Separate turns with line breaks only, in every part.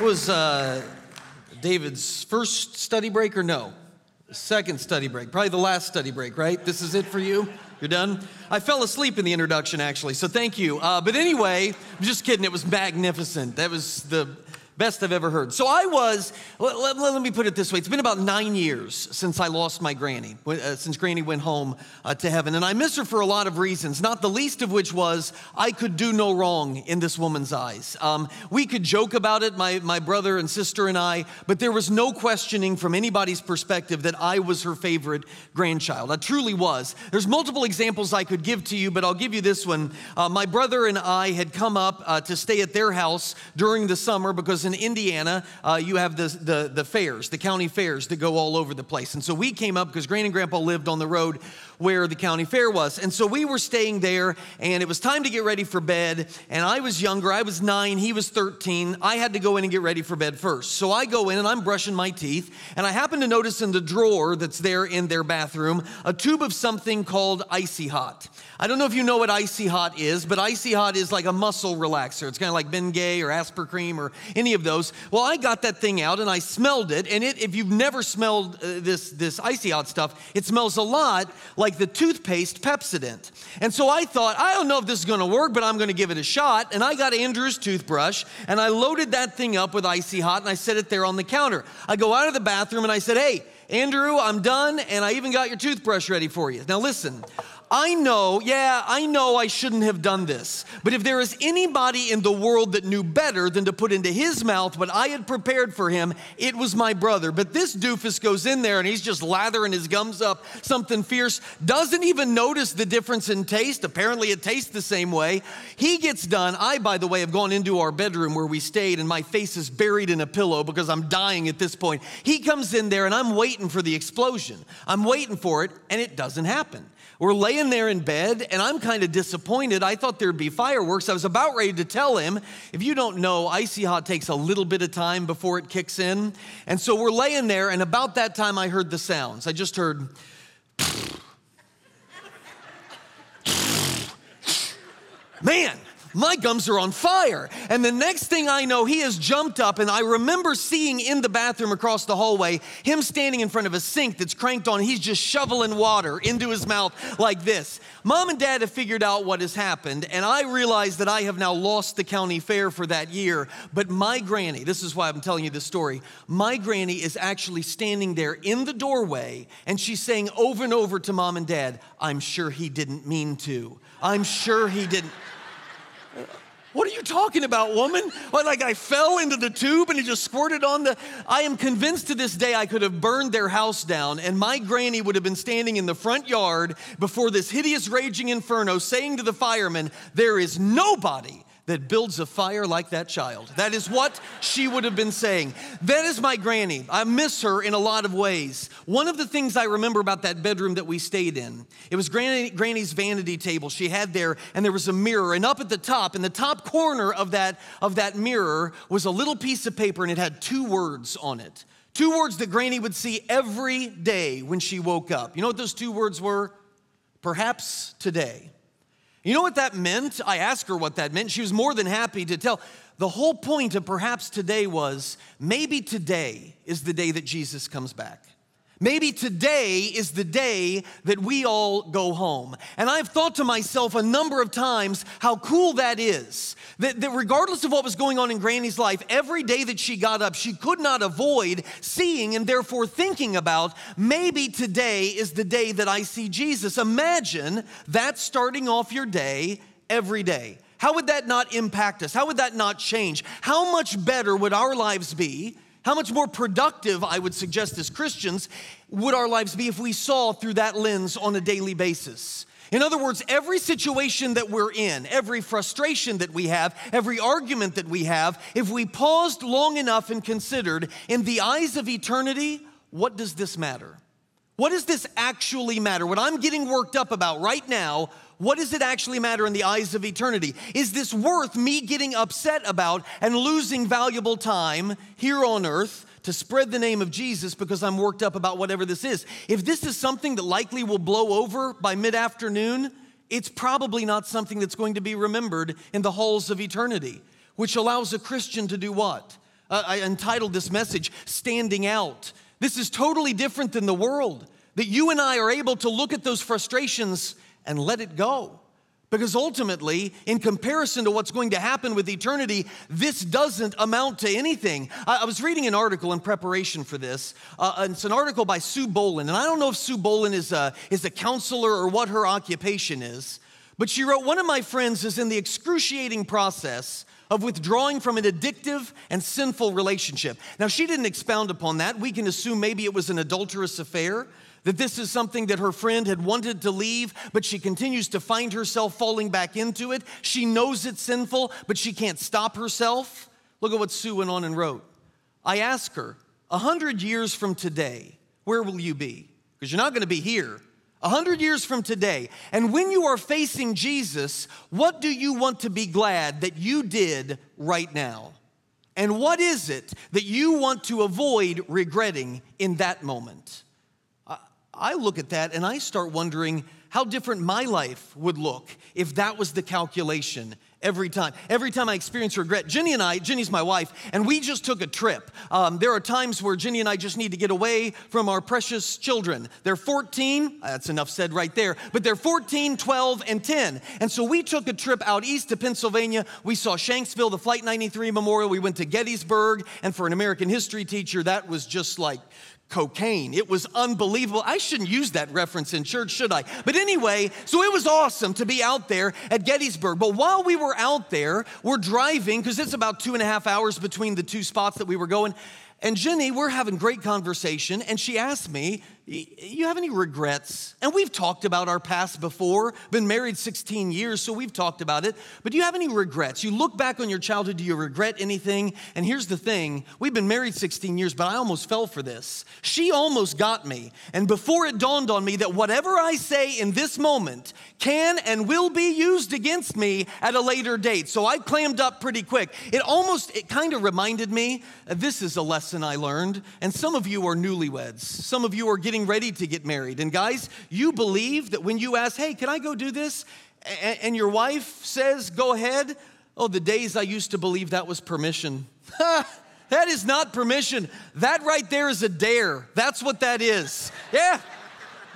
Was uh, David's first study break or no? Second study break, probably the last study break, right? This is it for you? You're done? I fell asleep in the introduction, actually, so thank you. Uh, but anyway, I'm just kidding. It was magnificent. That was the Best I've ever heard. So I was, let, let, let, me put it this way it's been about nine years since I lost my granny, uh, since granny went home uh, to heaven. And I miss her for a lot of reasons, not the least of which was I could do no wrong in this woman's eyes. Um, we could joke about it, my, my brother and sister and I, but there was no questioning from anybody's perspective that I was her favorite grandchild. I truly was. There's multiple examples I could give to you, but I'll give you this one. Uh, my brother and I had come up uh, to stay at their house during the summer because in Indiana, uh, you have the, the, the fairs, the county fairs that go all over the place. And so we came up because Granny and Grandpa lived on the road where the county fair was. And so we were staying there, and it was time to get ready for bed. And I was younger, I was nine, he was 13. I had to go in and get ready for bed first. So I go in and I'm brushing my teeth, and I happen to notice in the drawer that's there in their bathroom a tube of something called Icy Hot. I don't know if you know what Icy Hot is, but Icy Hot is like a muscle relaxer. It's kind of like Bengay or Aspercreme or any of those. Well, I got that thing out and I smelled it, and it, if you've never smelled uh, this, this Icy Hot stuff, it smells a lot like like the toothpaste Pepsodent. And so I thought, I don't know if this is gonna work, but I'm gonna give it a shot. And I got Andrew's toothbrush and I loaded that thing up with icy hot and I set it there on the counter. I go out of the bathroom and I said, Hey, Andrew, I'm done, and I even got your toothbrush ready for you. Now, listen, I know, yeah, I know I shouldn't have done this. But if there is anybody in the world that knew better than to put into his mouth what I had prepared for him, it was my brother. But this doofus goes in there and he's just lathering his gums up, something fierce, doesn't even notice the difference in taste. Apparently, it tastes the same way. He gets done. I, by the way, have gone into our bedroom where we stayed and my face is buried in a pillow because I'm dying at this point. He comes in there and I'm waiting for the explosion. I'm waiting for it and it doesn't happen. We're laying there in bed, and I'm kind of disappointed. I thought there'd be fireworks. I was about ready to tell him, if you don't know, icy hot takes a little bit of time before it kicks in. And so we're laying there, and about that time, I heard the sounds. I just heard, man, my gums are on fire. And the next thing I know, he has jumped up, and I remember seeing in the bathroom across the hallway him standing in front of a sink that's cranked on. He's just shoveling water into his mouth like this. Mom and dad have figured out what has happened, and I realize that I have now lost the county fair for that year. But my granny, this is why I'm telling you this story, my granny is actually standing there in the doorway, and she's saying over and over to mom and dad, I'm sure he didn't mean to. I'm sure he didn't. What are you talking about, woman? What, like I fell into the tube and it just squirted on the. I am convinced to this day I could have burned their house down and my granny would have been standing in the front yard before this hideous raging inferno saying to the firemen, There is nobody that builds a fire like that child. That is what she would have been saying. That is my granny. I miss her in a lot of ways. One of the things I remember about that bedroom that we stayed in, it was granny, Granny's vanity table she had there, and there was a mirror. And up at the top, in the top corner of that, of that mirror, was a little piece of paper, and it had two words on it. Two words that Granny would see every day when she woke up. You know what those two words were? Perhaps today. You know what that meant? I asked her what that meant. She was more than happy to tell. The whole point of perhaps today was maybe today is the day that Jesus comes back. Maybe today is the day that we all go home. And I've thought to myself a number of times how cool that is. That, that, regardless of what was going on in Granny's life, every day that she got up, she could not avoid seeing and therefore thinking about maybe today is the day that I see Jesus. Imagine that starting off your day every day. How would that not impact us? How would that not change? How much better would our lives be? How much more productive, I would suggest as Christians, would our lives be if we saw through that lens on a daily basis? In other words, every situation that we're in, every frustration that we have, every argument that we have, if we paused long enough and considered, in the eyes of eternity, what does this matter? What does this actually matter? What I'm getting worked up about right now, what does it actually matter in the eyes of eternity? Is this worth me getting upset about and losing valuable time here on earth to spread the name of Jesus because I'm worked up about whatever this is? If this is something that likely will blow over by mid afternoon, it's probably not something that's going to be remembered in the halls of eternity, which allows a Christian to do what? Uh, I entitled this message, Standing Out. This is totally different than the world, that you and I are able to look at those frustrations and let it go. Because ultimately, in comparison to what's going to happen with eternity, this doesn't amount to anything. I, was reading an article in preparation for this. Uh, it's an article by Sue Bohlin, and I don't know if Sue Bohlin is a, is a counselor or what her occupation is, but she wrote One of my friends is in the excruciating process of withdrawing from an addictive and sinful relationship. Now, she didn't expound upon that. We can assume maybe it was an adulterous affair, that this is something that her friend had wanted to leave, but she continues to find herself falling back into it. She knows it's sinful, but she can't stop herself. Look at what Sue went on and wrote. I ask her, a hundred years from today, where will you be? Because you're not going to be here. A hundred years from today. And when you are facing Jesus, what do you want to be glad that you did right now? And what is it that you want to avoid regretting in that moment? I look at that and I start wondering how different my life would look if that was the calculation every time. Every time I experience regret, Jenny and I, Jenny's my wife, and we just took a trip. Um, there are times where Jenny and I just need to get away from our precious children. They're 14, that's enough said right there, but they're 14, 12, and 10. And so we took a trip out east to Pennsylvania. We saw Shanksville, the Flight 93 Memorial. We went to Gettysburg, and for an American history teacher, that was just like cocaine. It was unbelievable. I shouldn't use that reference in church, should I? But anyway, so it was awesome to be out there at Gettysburg. But while we were out there, we're driving, because it's about two and a half hours between the two spots that we were going. And Jenny, we're having great conversation, and she asked me, you have any regrets? And we've talked about our past before, been married 16 years, so we've talked about it. But do you have any regrets? You look back on your childhood, do you regret anything? And here's the thing we've been married 16 years, but I almost fell for this. She almost got me. And before it dawned on me that whatever I say in this moment can and will be used against me at a later date. So I clammed up pretty quick. It almost, it kind of reminded me uh, this is a lesson I learned. And some of you are newlyweds, some of you are getting getting ready to get married. And guys, you believe that when you ask, hey, can I go do this? And your wife says, go ahead. Oh, the days I used to believe that was permission. that is not permission. That right there is a dare. That's what that is. Yeah.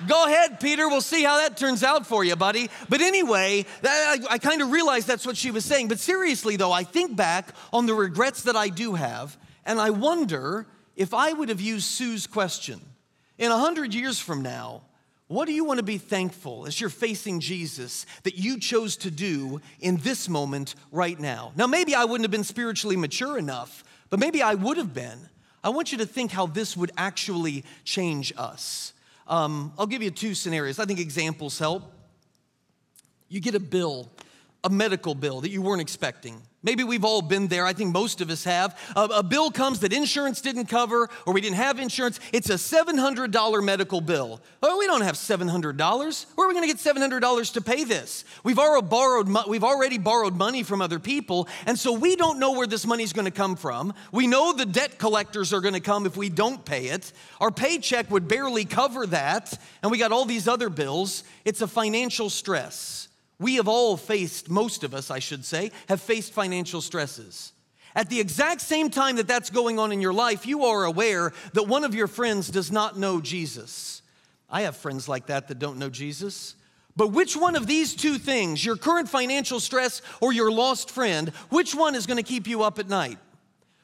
Go ahead, Peter. We'll see how that turns out for you, buddy. But anyway, I, I kind of realized that's what she was saying. But seriously, though, I think back on the regrets that I do have, and I wonder if I would have used Sue's question in a hundred years from now, what do you want to be thankful as you're facing Jesus that you chose to do in this moment right now? Now, maybe I wouldn't have been spiritually mature enough, but maybe I would have been. I want you to think how this would actually change us. Um, I'll give you two scenarios. I think examples help. You get a bill, a medical bill that you weren't expecting. Maybe we've all been there. I think most of us have. A, a, bill comes that insurance didn't cover or we didn't have insurance. It's a $700 medical bill. Oh, we don't have $700. Where are we going to get $700 to pay this? We've already borrowed, we've already borrowed money from other people, and so we don't know where this money's going to come from. We know the debt collectors are going to come if we don't pay it. Our paycheck would barely cover that, and we got all these other bills. It's a financial stress. We have all faced, most of us, I should say, have faced financial stresses. At the exact same time that that's going on in your life, you are aware that one of your friends does not know Jesus. I have friends like that that don't know Jesus. But which one of these two things, your current financial stress or your lost friend, which one is going to keep you up at night?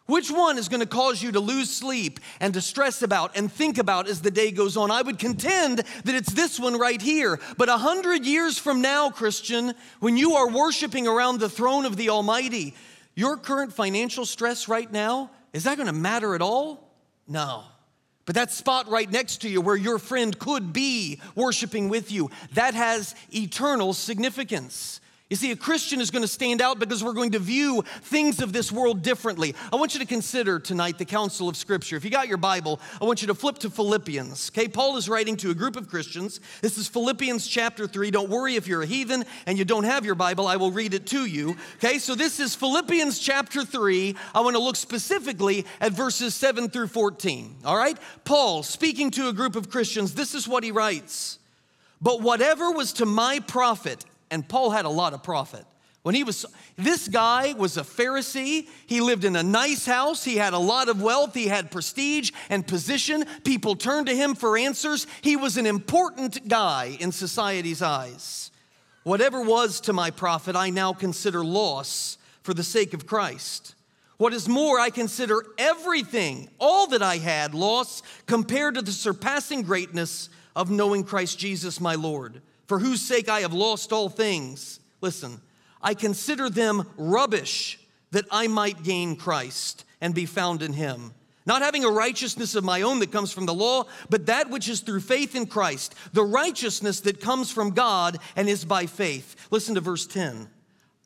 Which one is going to cause you to lose sleep and to stress about and think about as the day goes on? I would contend that it's this one right here. But a hundred years from now, Christian, when you are worshiping around the throne of the Almighty, your current financial stress right now, is that going to matter at all? No. But that spot right next to you where your friend could be worshiping with you, that has eternal significance. You see, a Christian is going to stand out because we're going to view things of this world differently. I want you to consider tonight the counsel of Scripture. If you got your Bible, I want you to flip to Philippians. Okay, Paul is writing to a group of Christians. This is Philippians chapter 3. Don't worry if you're a heathen and you don't have your Bible, I will read it to you. Okay, so this is Philippians chapter 3. I want to look specifically at verses 7 through 14. All right, Paul speaking to a group of Christians, this is what he writes. But whatever was to my profit, and Paul had a lot of profit. When he was, this guy was a Pharisee. He lived in a nice house. He had a lot of wealth. He had prestige and position. People turned to him for answers. He was an important guy in society's eyes. Whatever was to my profit, I now consider loss for the sake of Christ. What is more, I consider everything, all that I had, loss compared to the surpassing greatness of knowing Christ Jesus my Lord, for whose sake I have lost all things. Listen I consider them rubbish that I might gain Christ and be found in him. Not having a righteousness of my own that comes from the law, but that which is through faith in Christ, the righteousness that comes from God and is by faith. Listen to verse 10.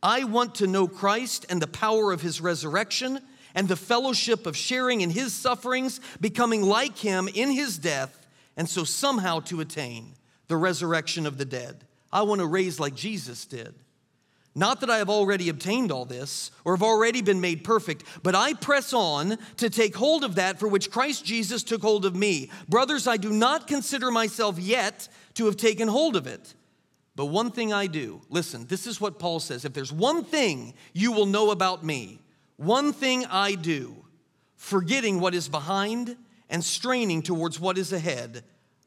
I want to know Christ and the power of his resurrection and the fellowship of sharing in his sufferings, becoming like him in his death, and so somehow to attain the resurrection of the dead. I want to raise like Jesus did. Not that I have already obtained all this or have already been made perfect, but I press on to take hold of that for which Christ Jesus took hold of me. Brothers, I do not consider myself yet to have taken hold of it. But one thing I do, listen, this is what Paul says. If there's one thing you will know about me, one thing I do, forgetting what is behind and straining towards what is ahead,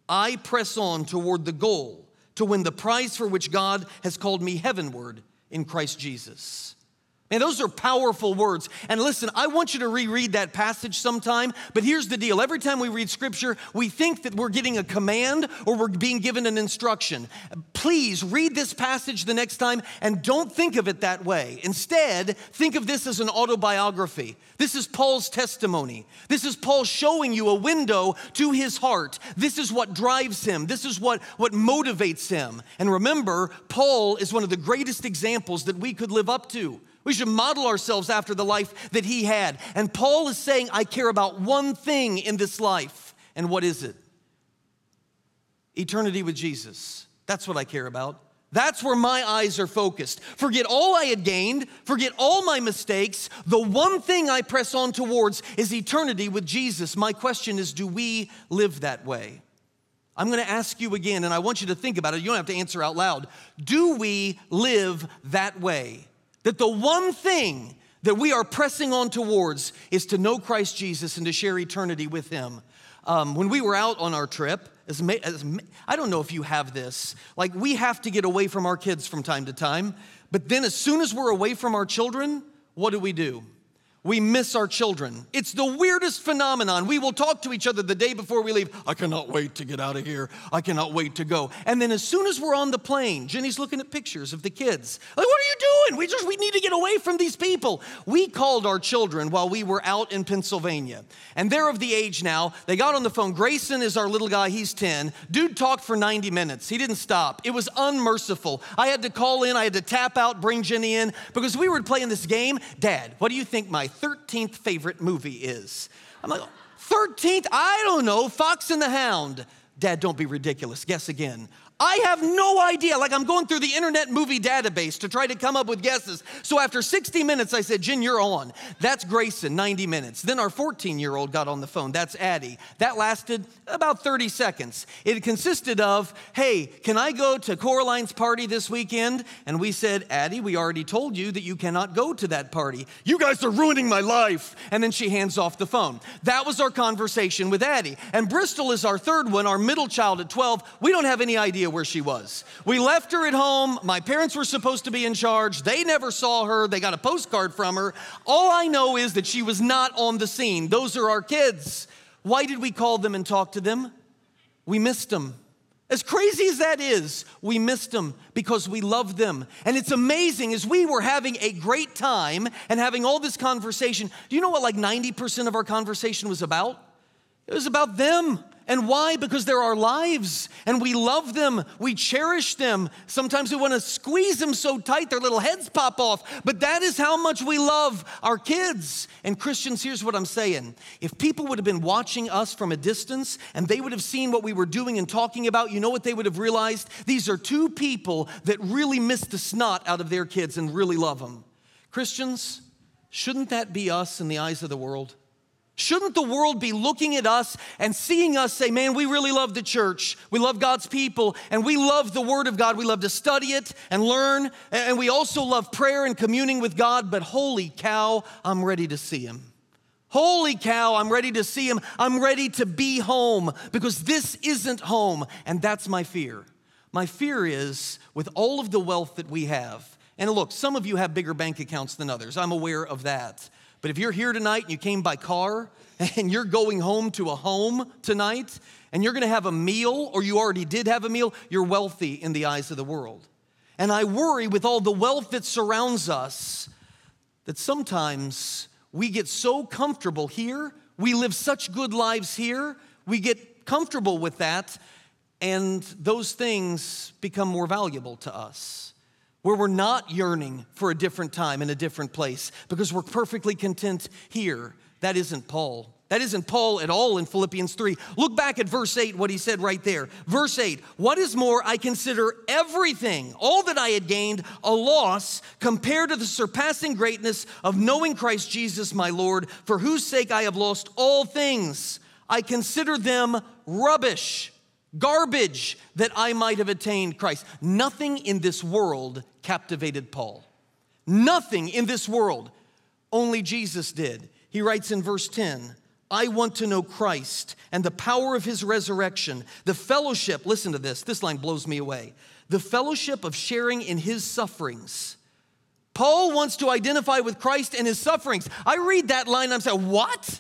I press on toward the goal to win the prize for which God has called me heavenward in Christ Jesus. Man, those are powerful words. And listen, I want you to reread that passage sometime, but here's the deal. Every time we read scripture, we think that we're getting a command or we're being given an instruction. Please read this passage the next time and don't think of it that way. Instead, think of this as an autobiography. This is Paul's testimony. This is Paul showing you a window to his heart. This is what drives him. This is what, what motivates him. And remember, Paul is one of the greatest examples that we could live up to. We should model ourselves after the life that he had. And Paul is saying, I care about one thing in this life. And what is it? Eternity with Jesus. That's what I care about. That's where my eyes are focused. Forget all I had gained, forget all my mistakes. The one thing I press on towards is eternity with Jesus. My question is do we live that way? I'm going to ask you again, and I want you to think about it. You don't have to answer out loud. Do we live that way? That the one thing that we are pressing on towards is to know Christ Jesus and to share eternity with Him. Um, when we were out on our trip, as, as, I don't know if you have this, like we have to get away from our kids from time to time, but then as soon as we're away from our children, what do we do? we miss our children. It's the weirdest phenomenon. We will talk to each other the day before we leave. I cannot wait to get out of here. I cannot wait to go. And then as soon as we're on the plane, Jenny's looking at pictures of the kids. Like, what are you doing? We just we need to get away from these people. We called our children while we were out in Pennsylvania. And they're of the age now. They got on the phone. Grayson is our little guy, he's 10. Dude talked for 90 minutes. He didn't stop. It was unmerciful. I had to call in, I had to tap out, bring Jenny in because we were playing this game. Dad, what do you think my 13th favorite movie is. I'm like, 13th? I don't know. Fox and the Hound. Dad, don't be ridiculous. Guess again. I have no idea. Like I'm going through the internet movie database to try to come up with guesses. So after 60 minutes, I said, Jen, you're on. That's Grayson, 90 minutes. Then our 14 year old got on the phone. That's Addie. That lasted about 30 seconds. It consisted of, hey, can I go to Coraline's party this weekend? And we said, Addie, we already told you that you cannot go to that party. You guys are ruining my life. And then she hands off the phone. That was our conversation with Addie. And Bristol is our third one, our middle child at 12. We don't have any idea where she was. We left her at home. My parents were supposed to be in charge. They never saw her. They got a postcard from her. All I know is that she was not on the scene. Those are our kids. Why did we call them and talk to them? We missed them. As crazy as that is, we missed them because we loved them. And it's amazing as we were having a great time and having all this conversation. Do you know what like 90% of our conversation was about? It was about them. And why? Because they're our lives and we love them. We cherish them. Sometimes we want to squeeze them so tight their little heads pop off. But that is how much we love our kids. And Christians, here's what I'm saying. If people would have been watching us from a distance and they would have seen what we were doing and talking about, you know what they would have realized? These are two people that really miss the snot out of their kids and really love them. Christians, shouldn't that be us in the eyes of the world? Shouldn't the world be looking at us and seeing us say, man, we really love the church, we love God's people, and we love the Word of God. We love to study it and learn, and we also love prayer and communing with God, but holy cow, I'm ready to see Him. Holy cow, I'm ready to see Him. I'm ready to be home because this isn't home, and that's my fear. My fear is with all of the wealth that we have, and look, some of you have bigger bank accounts than others, I'm aware of that. But if you're here tonight and you came by car and you're going home to a home tonight and you're gonna have a meal or you already did have a meal, you're wealthy in the eyes of the world. And I worry with all the wealth that surrounds us that sometimes we get so comfortable here, we live such good lives here, we get comfortable with that, and those things become more valuable to us where we're not yearning for a different time in a different place because we're perfectly content here. That isn't Paul. That isn't Paul at all in Philippians 3. Look back at verse 8, what he said right there. Verse 8, what is more, I consider everything, all that I had gained, a loss compared to the surpassing greatness of knowing Christ Jesus my Lord, for whose sake I have lost all things. I consider them rubbish garbage that I might have attained Christ. Nothing in this world captivated Paul. Nothing in this world. Only Jesus did. He writes in verse 10 I want to know Christ and the power of his resurrection, the fellowship. Listen to this, this line blows me away. The fellowship of sharing in his sufferings. Paul wants to identify with Christ and his sufferings. I read that line I'm saying, What?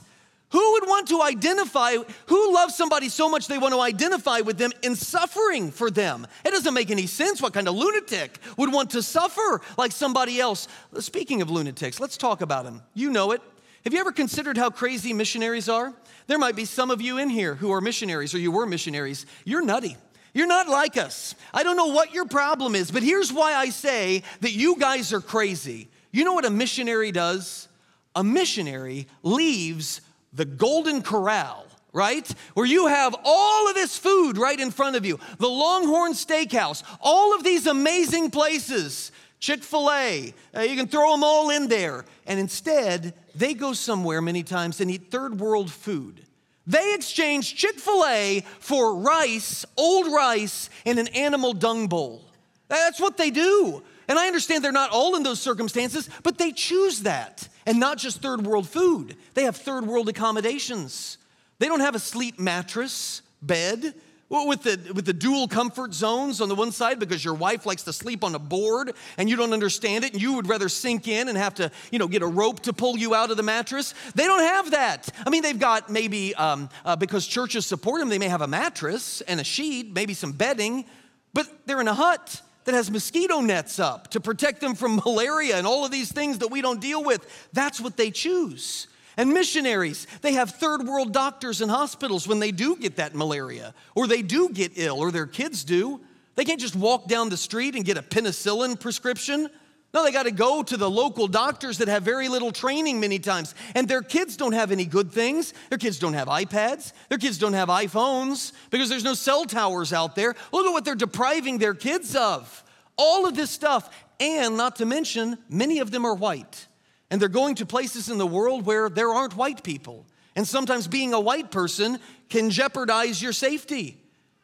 Who would want to identify, who loves somebody so much they want to identify with them in suffering for them? It doesn't make any sense. What kind of lunatic would want to suffer like somebody else? Speaking of lunatics, let's talk about them. You know it. Have you ever considered how crazy missionaries are? There might be some of you in here who are missionaries or you were missionaries. You're nutty. You're not like us. I don't know what your problem is, but here's why I say that you guys are crazy. You know what a missionary does? A missionary leaves the Golden Corral, right? Where you have all of this food right in front of you, the Longhorn Steakhouse, all of these amazing places, Chick fil A, uh, you can throw them all in there. And instead, they go somewhere many times and eat third world food. They exchange Chick fil A for rice, old rice, in an animal dung bowl. That's what they do. And I understand they're not all in those circumstances, but they choose that. And not just third world food, they have third world accommodations. They don't have a sleep mattress, bed, with the, with the dual comfort zones on the one side because your wife likes to sleep on a board and you don't understand it and you would rather sink in and have to you know get a rope to pull you out of the mattress. They don't have that. I mean they've got maybe um, uh, because churches support them they may have a mattress and a sheet maybe some bedding but they're in a hut that has mosquito nets up to protect them from malaria and all of these things that we don't deal with. That's what they choose. And missionaries, they have third world doctors and hospitals when they do get that malaria, or they do get ill, or their kids do. They can't just walk down the street and get a penicillin prescription. No, they got to go to the local doctors that have very little training many times. And their kids don't have any good things. Their kids don't have iPads. Their kids don't have iPhones because there's no cell towers out there. Look at what they're depriving their kids of. All of this stuff. And not to mention, many of them are white. And they're going to places in the world where there aren't white people. And sometimes being a white person can jeopardize your safety.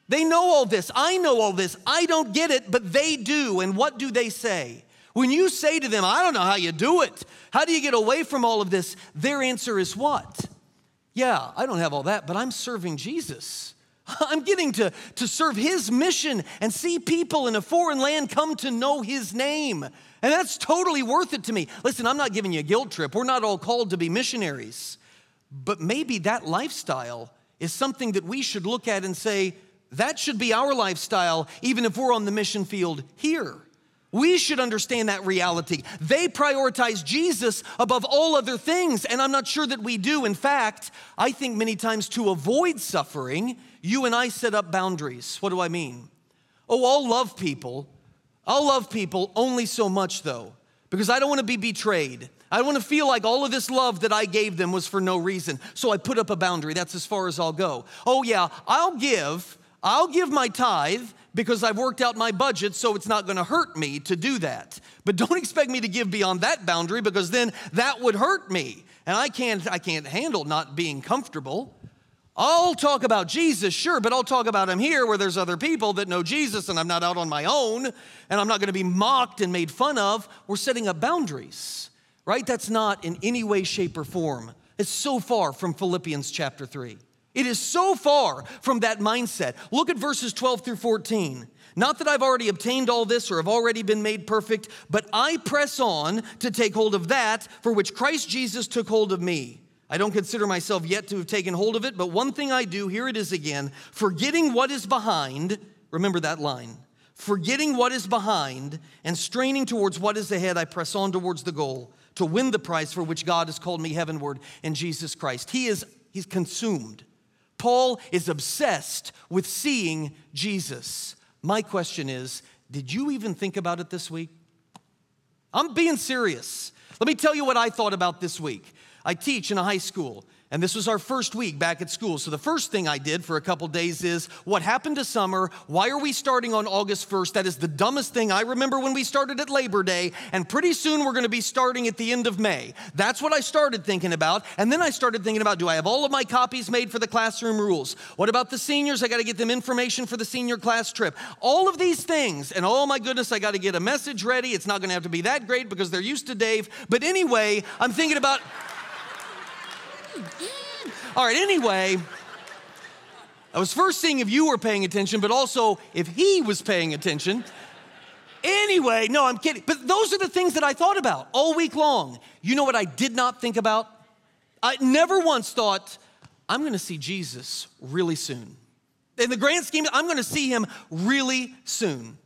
They know all this. I know all this. I don't get it, but they do. And what do they say? When you say to them, I don't know how you do it, how do you get away from all of this? Their answer is what? Yeah, I don't have all that, but I'm serving Jesus. I'm getting to, to serve his mission and see people in a foreign land come to know his name. And that's totally worth it to me. Listen, I'm not giving you a guilt trip. We're not all called to be missionaries. But maybe that lifestyle is something that we should look at and say, that should be our lifestyle, even if we're on the mission field here. We should understand that reality. They prioritize Jesus above all other things, and I'm not sure that we do. In fact, I think many times to avoid suffering, you and I set up boundaries. What do I mean? Oh, I'll love people. I'll love people only so much, though, because I don't want to be betrayed. I don't want to feel like all of this love that I gave them was for no reason. So I put up a boundary. That's as far as I'll go. Oh, yeah, I'll give. I'll give my tithe because I've worked out my budget, so it's not gonna hurt me to do that. But don't expect me to give beyond that boundary because then that would hurt me. and I can't, I can't handle not being comfortable. I'll talk about Jesus, sure, but I'll talk about him here where there's other people that know Jesus and I'm not out on my own and I'm not to be mocked and made fun of. We're setting up boundaries, right? That's not in any way, shape, or form. It's so far from Philippians chapter 3. It is so far from that mindset. Look at verses 12 through 14. Not that I've already obtained all this or have already been made perfect, but I press on to take hold of that for which Christ Jesus took hold of me. I don't consider myself yet to have taken hold of it, but one thing I do, here it is again, forgetting what is behind, remember that line. Forgetting what is behind and straining towards what is ahead, I press on towards the goal to win the prize for which God has called me heavenward in Jesus Christ. He is he's consumed. Paul is obsessed with seeing Jesus. My question is, did you even think about it this week? I'm being serious. Let me tell you what I thought about this week. I teach in a high school. And this was our first week back at school. So the first thing I did for a couple days is what happened to summer? Why are we starting on August 1st? That is the dumbest thing I remember when we started at Labor Day. And pretty soon we're going to be starting at the end of May. That's what I started thinking about. And then I started thinking about do I have all of my copies made for the classroom rules? What about the seniors? I got to get them information for the senior class trip. All of these things. And oh my goodness, I got to get a message ready. It's not going to have to be that great because they're used to Dave. But anyway, I'm thinking about. All right, anyway, I was first seeing if you were paying attention, but also if he was paying attention. Anyway, no, I'm kidding. But those are the things that I thought about all week long. You know what I did not think about? I never once thought, I'm gonna see Jesus really soon. In the grand scheme, I'm gonna see him really soon.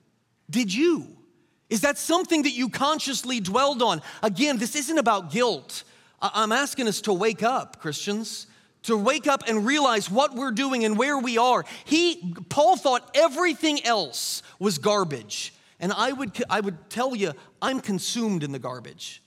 Did you? Is that something that you consciously dwelled on? Again, this isn't about guilt. I'm asking us to wake up, Christians, to wake up and realize what we're doing and where we are. He, Paul thought everything else was garbage. And I would, I would tell you, I'm consumed in the garbage.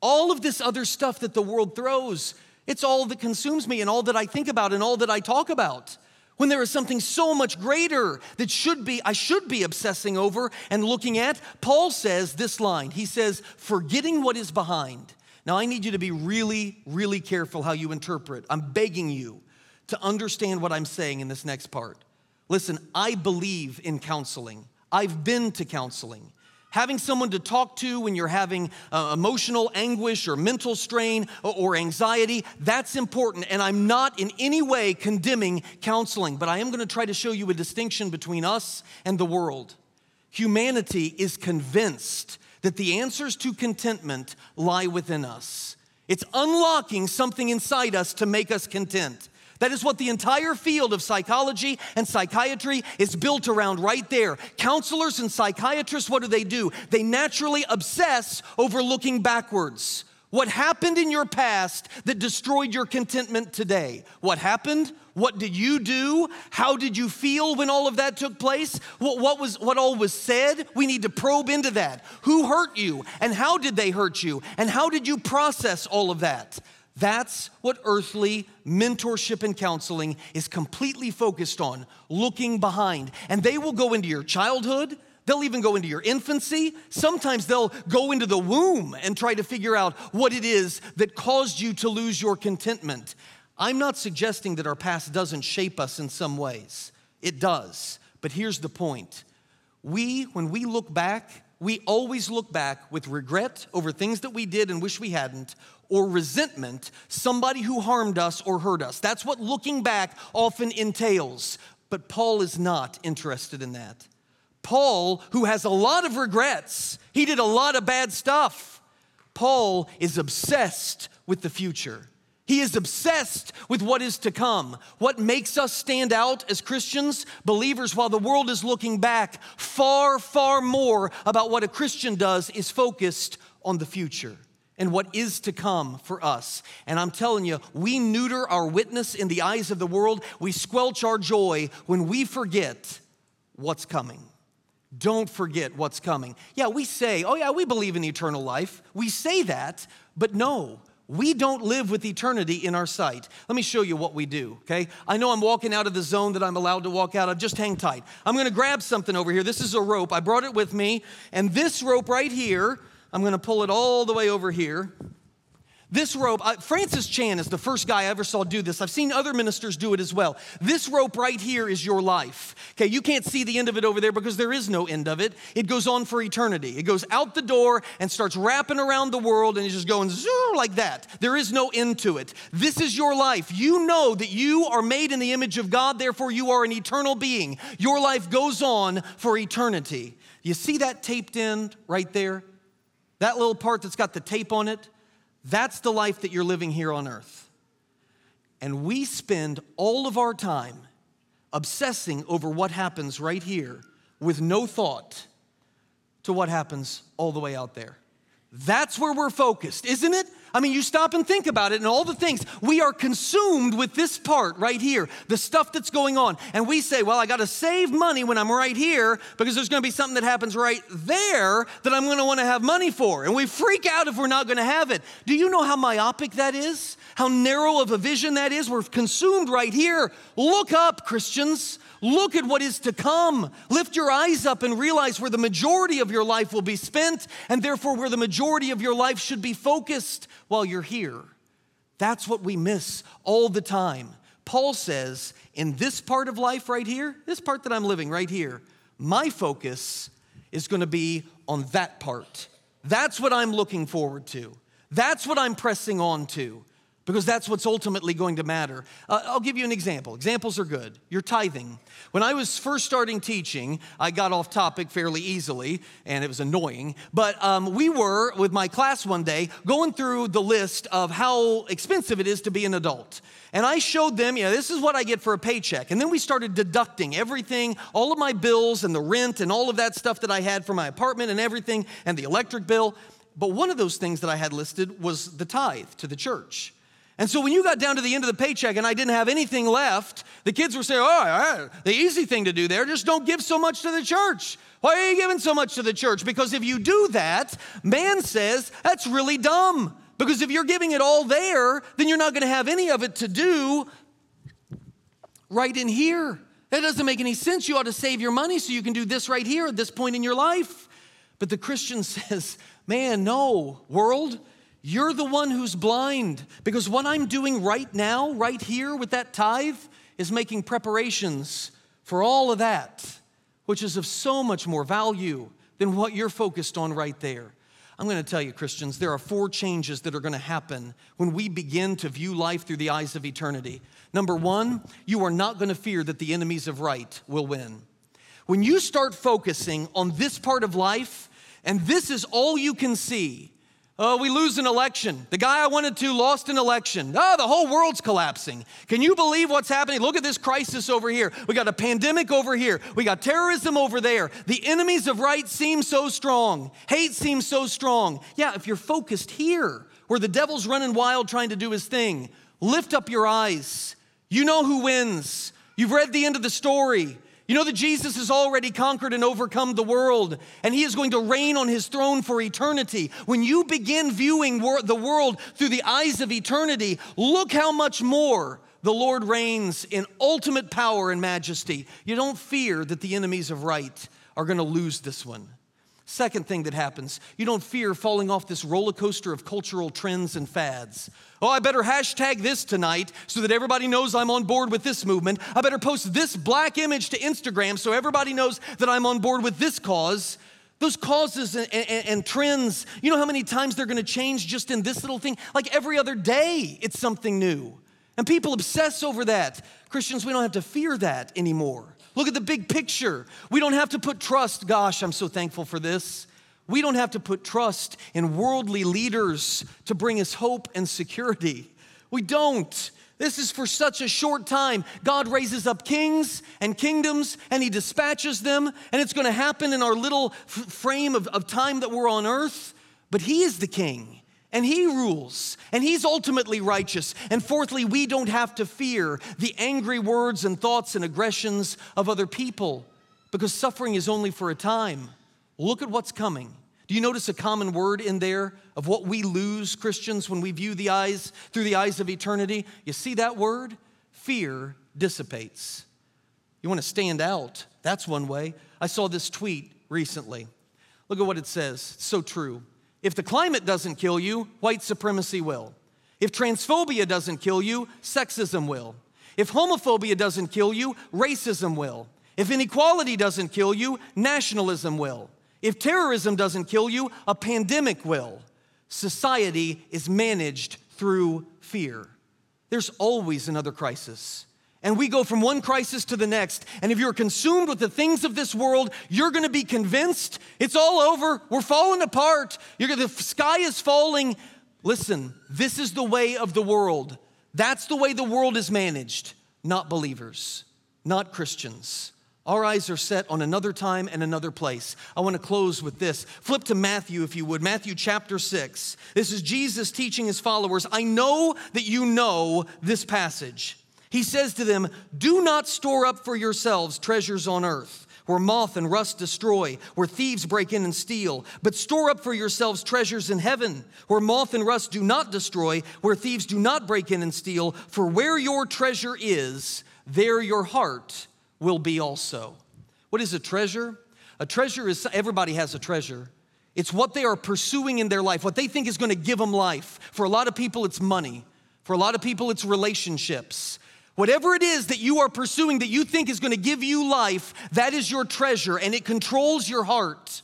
All of this other stuff that the world throws, it's all that consumes me and all that I think about and all that I talk about. When there is something so much greater that should be, I should be obsessing over and looking at, Paul says this line. He says, forgetting what is behind now, I need you to be really, really careful how you interpret. I'm begging you to understand what I'm saying in this next part. Listen, I believe in counseling, I've been to counseling. Having someone to talk to when you're having uh, emotional anguish or mental strain or, or anxiety, that's important. And I'm not in any way condemning counseling, but I am going to try to show you a distinction between us and the world. Humanity is convinced that the answers to contentment lie within us. It's unlocking something inside us to make us content. That is what the entire field of psychology and psychiatry is built around right there. Counselors and psychiatrists, what do they do? They naturally obsess over looking backwards. What happened in your past that destroyed your contentment today? What happened? What did you do? How did you feel when all of that took place? What, what, was what all was said? We need to probe into that. Who hurt you and how did they hurt you? And how did you process all of that? That's what earthly mentorship and counseling is completely focused on, looking behind. And they will go into your childhood, They'll even go into your infancy. Sometimes they'll go into the womb and try to figure out what it is that caused you to lose your contentment. I'm not suggesting that our past doesn't shape us in some ways, it does. But here's the point we, when we look back, we always look back with regret over things that we did and wish we hadn't, or resentment, somebody who harmed us or hurt us. That's what looking back often entails. But Paul is not interested in that. Paul, who has a lot of regrets, he did a lot of bad stuff. Paul is obsessed with the future. He is obsessed with what is to come. What makes us stand out as Christians, believers, while the world is looking back, far, far more about what a Christian does is focused on the future and what is to come for us. And I'm telling you, we neuter our witness in the eyes of the world. We squelch our joy when we forget what's coming. Don't forget what's coming. Yeah, we say, oh, yeah, we believe in eternal life. We say that, but no, we don't live with eternity in our sight. Let me show you what we do, okay? I know I'm walking out of the zone that I'm allowed to walk out of. Just hang tight. I'm gonna grab something over here. This is a rope. I brought it with me. And this rope right here, I'm gonna pull it all the way over here. This rope, uh, Francis Chan is the first guy I ever saw do this. I've seen other ministers do it as well. This rope right here is your life. Okay, you can't see the end of it over there because there is no end of it. It goes on for eternity. It goes out the door and starts wrapping around the world and it's just going like that. There is no end to it. This is your life. You know that you are made in the image of God, therefore, you are an eternal being. Your life goes on for eternity. You see that taped end right there? That little part that's got the tape on it? That's the life that you're living here on earth. And we spend all of our time obsessing over what happens right here with no thought to what happens all the way out there. That's where we're focused, isn't it? I mean, you stop and think about it and all the things. We are consumed with this part right here, the stuff that's going on. And we say, well, I got to save money when I'm right here because there's going to be something that happens right there that I'm going to want to have money for. And we freak out if we're not going to have it. Do you know how myopic that is? How narrow of a vision that is? We're consumed right here. Look up, Christians. Look at what is to come. Lift your eyes up and realize where the majority of your life will be spent, and therefore where the majority of your life should be focused while you're here. That's what we miss all the time. Paul says, in this part of life right here, this part that I'm living right here, my focus is going to be on that part. That's what I'm looking forward to. That's what I'm pressing on to because that's what's ultimately going to matter. Uh, I'll give you an example. Examples are good. Your tithing. When I was first starting teaching, I got off topic fairly easily, and it was annoying. But um, we were, with my class one day, going through the list of how expensive it is to be an adult. And I showed them, you know, this is what I get for a paycheck. And then we started deducting everything, all of my bills and the rent and all of that stuff that I had for my apartment and everything, and the electric bill. But one of those things that I had listed was the tithe to the church. And so when you got down to the end of the paycheck and I didn't have anything left, the kids were saying, oh, the easy thing to do there, just don't give so much to the church. Why are you giving so much to the church? Because if you do that, man says that's really dumb. Because if you're giving it all there, then you're not going to have any of it to do right in here. That doesn't make any sense. You ought to save your money so you can do this right here at this point in your life. But the Christian says, man, no, world, you're the one who's blind because what I'm doing right now, right here with that tithe, is making preparations for all of that, which is of so much more value than what you're focused on right there. I'm going to tell you, Christians, there are four changes that are going to happen when we begin to view life through the eyes of eternity. Number one, you are not going to fear that the enemies of right will win. When you start focusing on this part of life, and this is all you can see, Oh, we lose an election. The guy I wanted to lost an election. Oh, the whole world's collapsing. Can you believe what's happening? Look at this crisis over here. We got a pandemic over here. We got terrorism over there. The enemies of right seem so strong. Hate seems so strong. Yeah, if you're focused here, where the devil's running wild trying to do his thing, lift up your eyes. You know who wins. You've read the end of the story. You know that Jesus has already conquered and overcome the world, and he is going to reign on his throne for eternity. When you begin viewing wor- the world through the eyes of eternity, look how much more the Lord reigns in ultimate power and majesty. You don't fear that the enemies of right are going to lose this one. Second thing that happens, you don't fear falling off this roller coaster of cultural trends and fads. Oh, I better hashtag this tonight so that everybody knows I'm on board with this movement. I better post this black image to Instagram so everybody knows that I'm on board with this cause. Those causes and, and, and trends, you know how many times they're gonna change just in this little thing? Like every other day, it's something new. And people obsess over that. Christians, we don't have to fear that anymore. Look at the big picture. We don't have to put trust. Gosh, I'm so thankful for this. We don't have to put trust in worldly leaders to bring us hope and security. We don't. This is for such a short time. God raises up kings and kingdoms and he dispatches them, and it's going to happen in our little f- frame of, of time that we're on earth. But he is the king and he rules, and he's ultimately righteous. And fourthly, we don't have to fear the angry words and thoughts and aggressions of other people because suffering is only for a time. Look at what's coming. Do you notice a common word in there of what we lose, Christians, when we view the eyes through the eyes of eternity? You see that word? Fear dissipates. You want to stand out. That's one way. I saw this tweet recently. Look at what it says. It's so true. If the climate doesn't kill you, white supremacy will. If transphobia doesn't kill you, sexism will. If homophobia doesn't kill you, racism will. If inequality doesn't kill you, nationalism will. If terrorism doesn't kill you, a pandemic will. Society is managed through fear. There's always another crisis. And we go from one crisis to the next. And if you're consumed with the things of this world, you're gonna be convinced it's all over. We're falling apart. You're, the sky is falling. Listen, this is the way of the world. That's the way the world is managed, not believers, not Christians. Our eyes are set on another time and another place. I want to close with this. Flip to Matthew, if you would. Matthew chapter 6. This is Jesus teaching his followers. I know that you know this passage. He says to them, Do not store up for yourselves treasures on earth where moth and rust destroy, where thieves break in and steal. But store up for yourselves treasures in heaven, where moth and rust do not destroy, where thieves do not break in and steal. For where your treasure is, there your heart will be also. What is a treasure? A treasure is everybody has a treasure. It's what they are pursuing in their life, what they think is going to give them life. For a lot of people, it's money. For a lot of people, it's relationships. Whatever it is that you are pursuing that you think is going to give you life, that is your treasure and it controls your heart.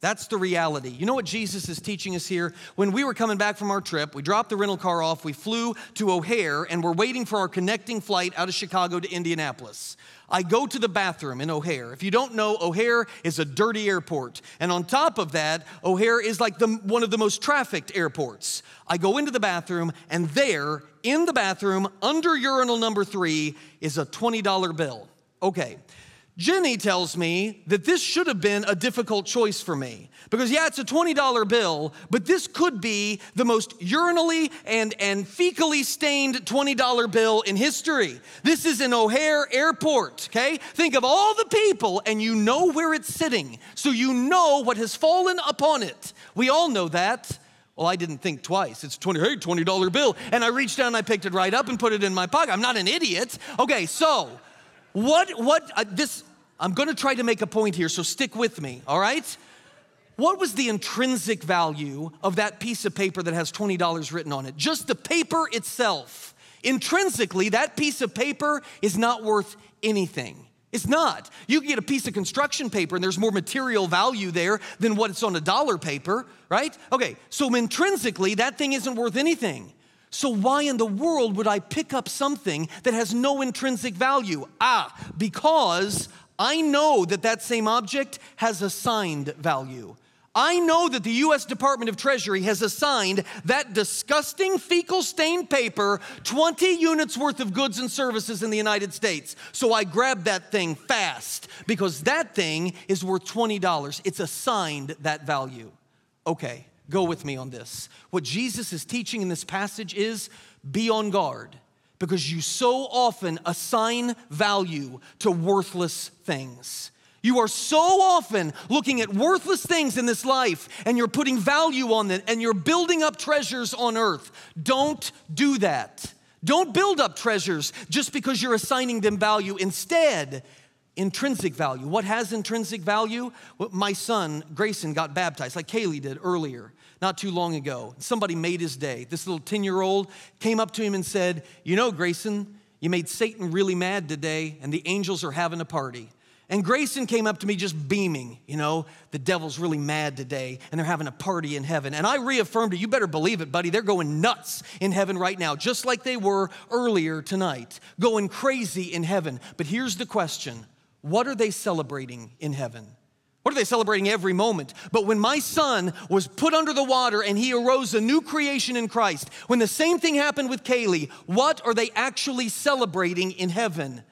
That's the reality. You know what Jesus is teaching us here? When we were coming back from our trip, we dropped the rental car off, we flew to O'Hare, and we're waiting for our connecting flight out of Chicago to Indianapolis. I go to the bathroom in O'Hare. If you don't know, O'Hare is a dirty airport. And on top of that, O'Hare is like the, one of the most trafficked airports. I go into the bathroom, and there, in the bathroom, under urinal number three, is a $20 bill. Okay. Jenny tells me that this should have been a difficult choice for me because, yeah, it's a $20 bill, but this could be the most urinally and, and fecally stained $20 bill in history. This is in O'Hare Airport, okay? Think of all the people and you know where it's sitting, so you know what has fallen upon it. We all know that. Well, I didn't think twice. It's 20, hey, $20 bill. And I reached down I picked it right up and put it in my pocket. I'm not an idiot. Okay, so what, what, uh, this, I'm gonna try to make a point here, so stick with me, all right? What was the intrinsic value of that piece of paper that has $20 written on it? Just the paper itself. Intrinsically, that piece of paper is not worth anything. It's not. You can get a piece of construction paper and there's more material value there than what's on a dollar paper, right? Okay, so intrinsically, that thing isn't worth anything. So, why in the world would I pick up something that has no intrinsic value? Ah, because I know that that same object has assigned value. I know that the US Department of Treasury has assigned that disgusting fecal stained paper 20 units worth of goods and services in the United States. So I grab that thing fast because that thing is worth $20. It's assigned that value. Okay. Go with me on this. What Jesus is teaching in this passage is be on guard because you so often assign value to worthless things. You are so often looking at worthless things in this life and you're putting value on them and you're building up treasures on earth. Don't do that. Don't build up treasures just because you're assigning them value. Instead, intrinsic value. What has intrinsic value? My son, Grayson, got baptized like Kaylee did earlier, not too long ago. Somebody made his day. This little 10 year old came up to him and said, You know, Grayson, you made Satan really mad today, and the angels are having a party. And Grayson came up to me just beaming, you know, the devil's really mad today and they're having a party in heaven. And I reaffirmed it, you better believe it, buddy. They're going nuts in heaven right now, just like they were earlier tonight, going crazy in heaven. But here's the question what are they celebrating in heaven? What are they celebrating every moment? But when my son was put under the water and he arose a new creation in Christ, when the same thing happened with Kaylee, what are they actually celebrating in heaven?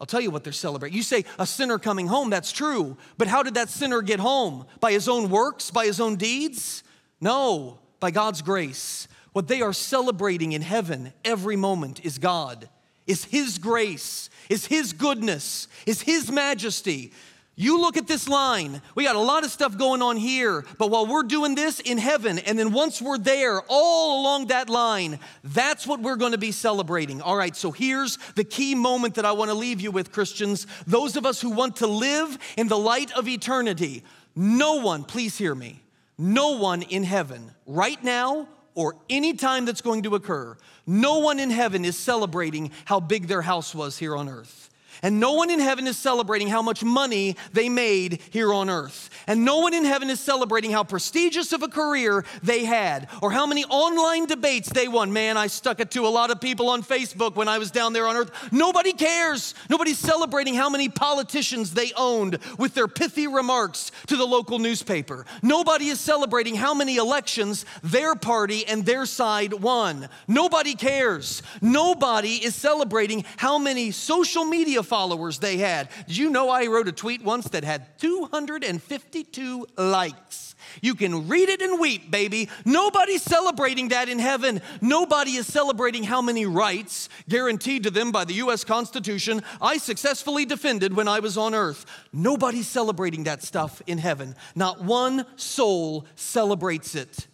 I'll tell you what they're celebrating. You say a sinner coming home, that's true. But how did that sinner get home? By his own works, by his own deeds? No, by God's grace. What they are celebrating in heaven every moment is God, is His grace, is His goodness, is His majesty. You look at this line. We got a lot of stuff going on here, but while we're doing this in heaven, and then once we're there, all along that line, that's what we're going to be celebrating. All right, so here's the key moment that I want to leave you with, Christians. Those of us who want to live in the light of eternity, no one, please hear me, no one in heaven right now or any time that's going to occur, no one in heaven is celebrating how big their house was here on earth. And no one in heaven is celebrating how much money they made here on earth. And no one in heaven is celebrating how prestigious of a career they had or how many online debates they won. Man, I stuck it to a lot of people on Facebook when I was down there on earth. Nobody cares. Nobody's celebrating how many politicians they owned with their pithy remarks to the local newspaper. Nobody is celebrating how many elections their party and their side won. Nobody cares. Nobody is celebrating how many social media followers they had. Did you know I wrote a tweet once that had 252 likes? You can read it and weep, baby. Nobody's celebrating that in heaven. Nobody is celebrating how many rights guaranteed to them by the US Constitution I successfully defended when I was on earth. Nobody's celebrating that stuff in heaven. Not one soul celebrates it.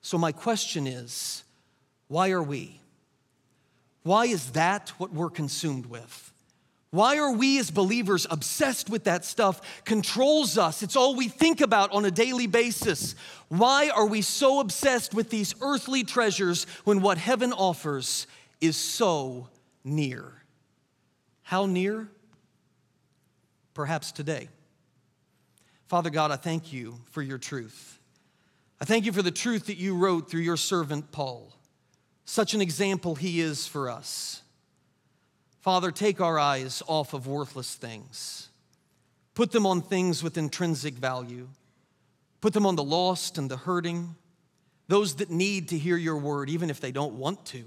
So, my question is why are we? Why is that what we're consumed with? Why are we as believers obsessed with that stuff? Controls us. It's all we think about on a daily basis. Why are we so obsessed with these earthly treasures when what heaven offers is so near? How near? Perhaps today. Father God, I thank you for your truth. I thank you for the truth that you wrote through your servant Paul. Such an example he is for us. Father, take our eyes off of worthless things, put them on things with intrinsic value, put them on the lost and the hurting, those that need to hear your word, even if they don't want to.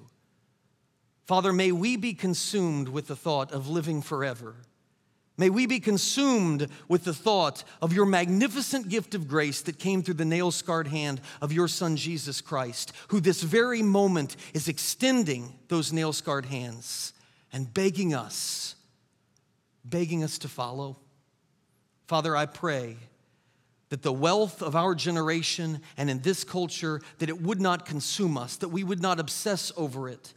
Father, may we be consumed with the thought of living forever. May we be consumed with the thought of your magnificent gift of grace that came through the nail scarred hand of your Son, Jesus Christ, who this very moment is extending those nail scarred hands and begging us, begging us to follow. Father, I pray that the wealth of our generation and in this culture that it would not consume us, that we would not obsess over it.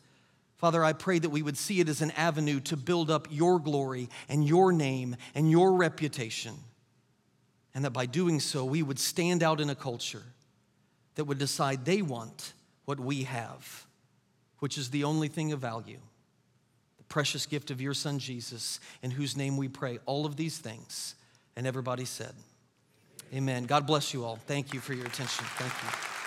Father, I pray that we would see it as an avenue to build up your glory and your name and your reputation. And that by doing so, we would stand out in a culture that would decide they want what we have, which is the only thing of value precious gift of your son Jesus, in whose name we pray all of these things. And everybody said, Amen. God bless you all. Thank you for your attention. Thank you.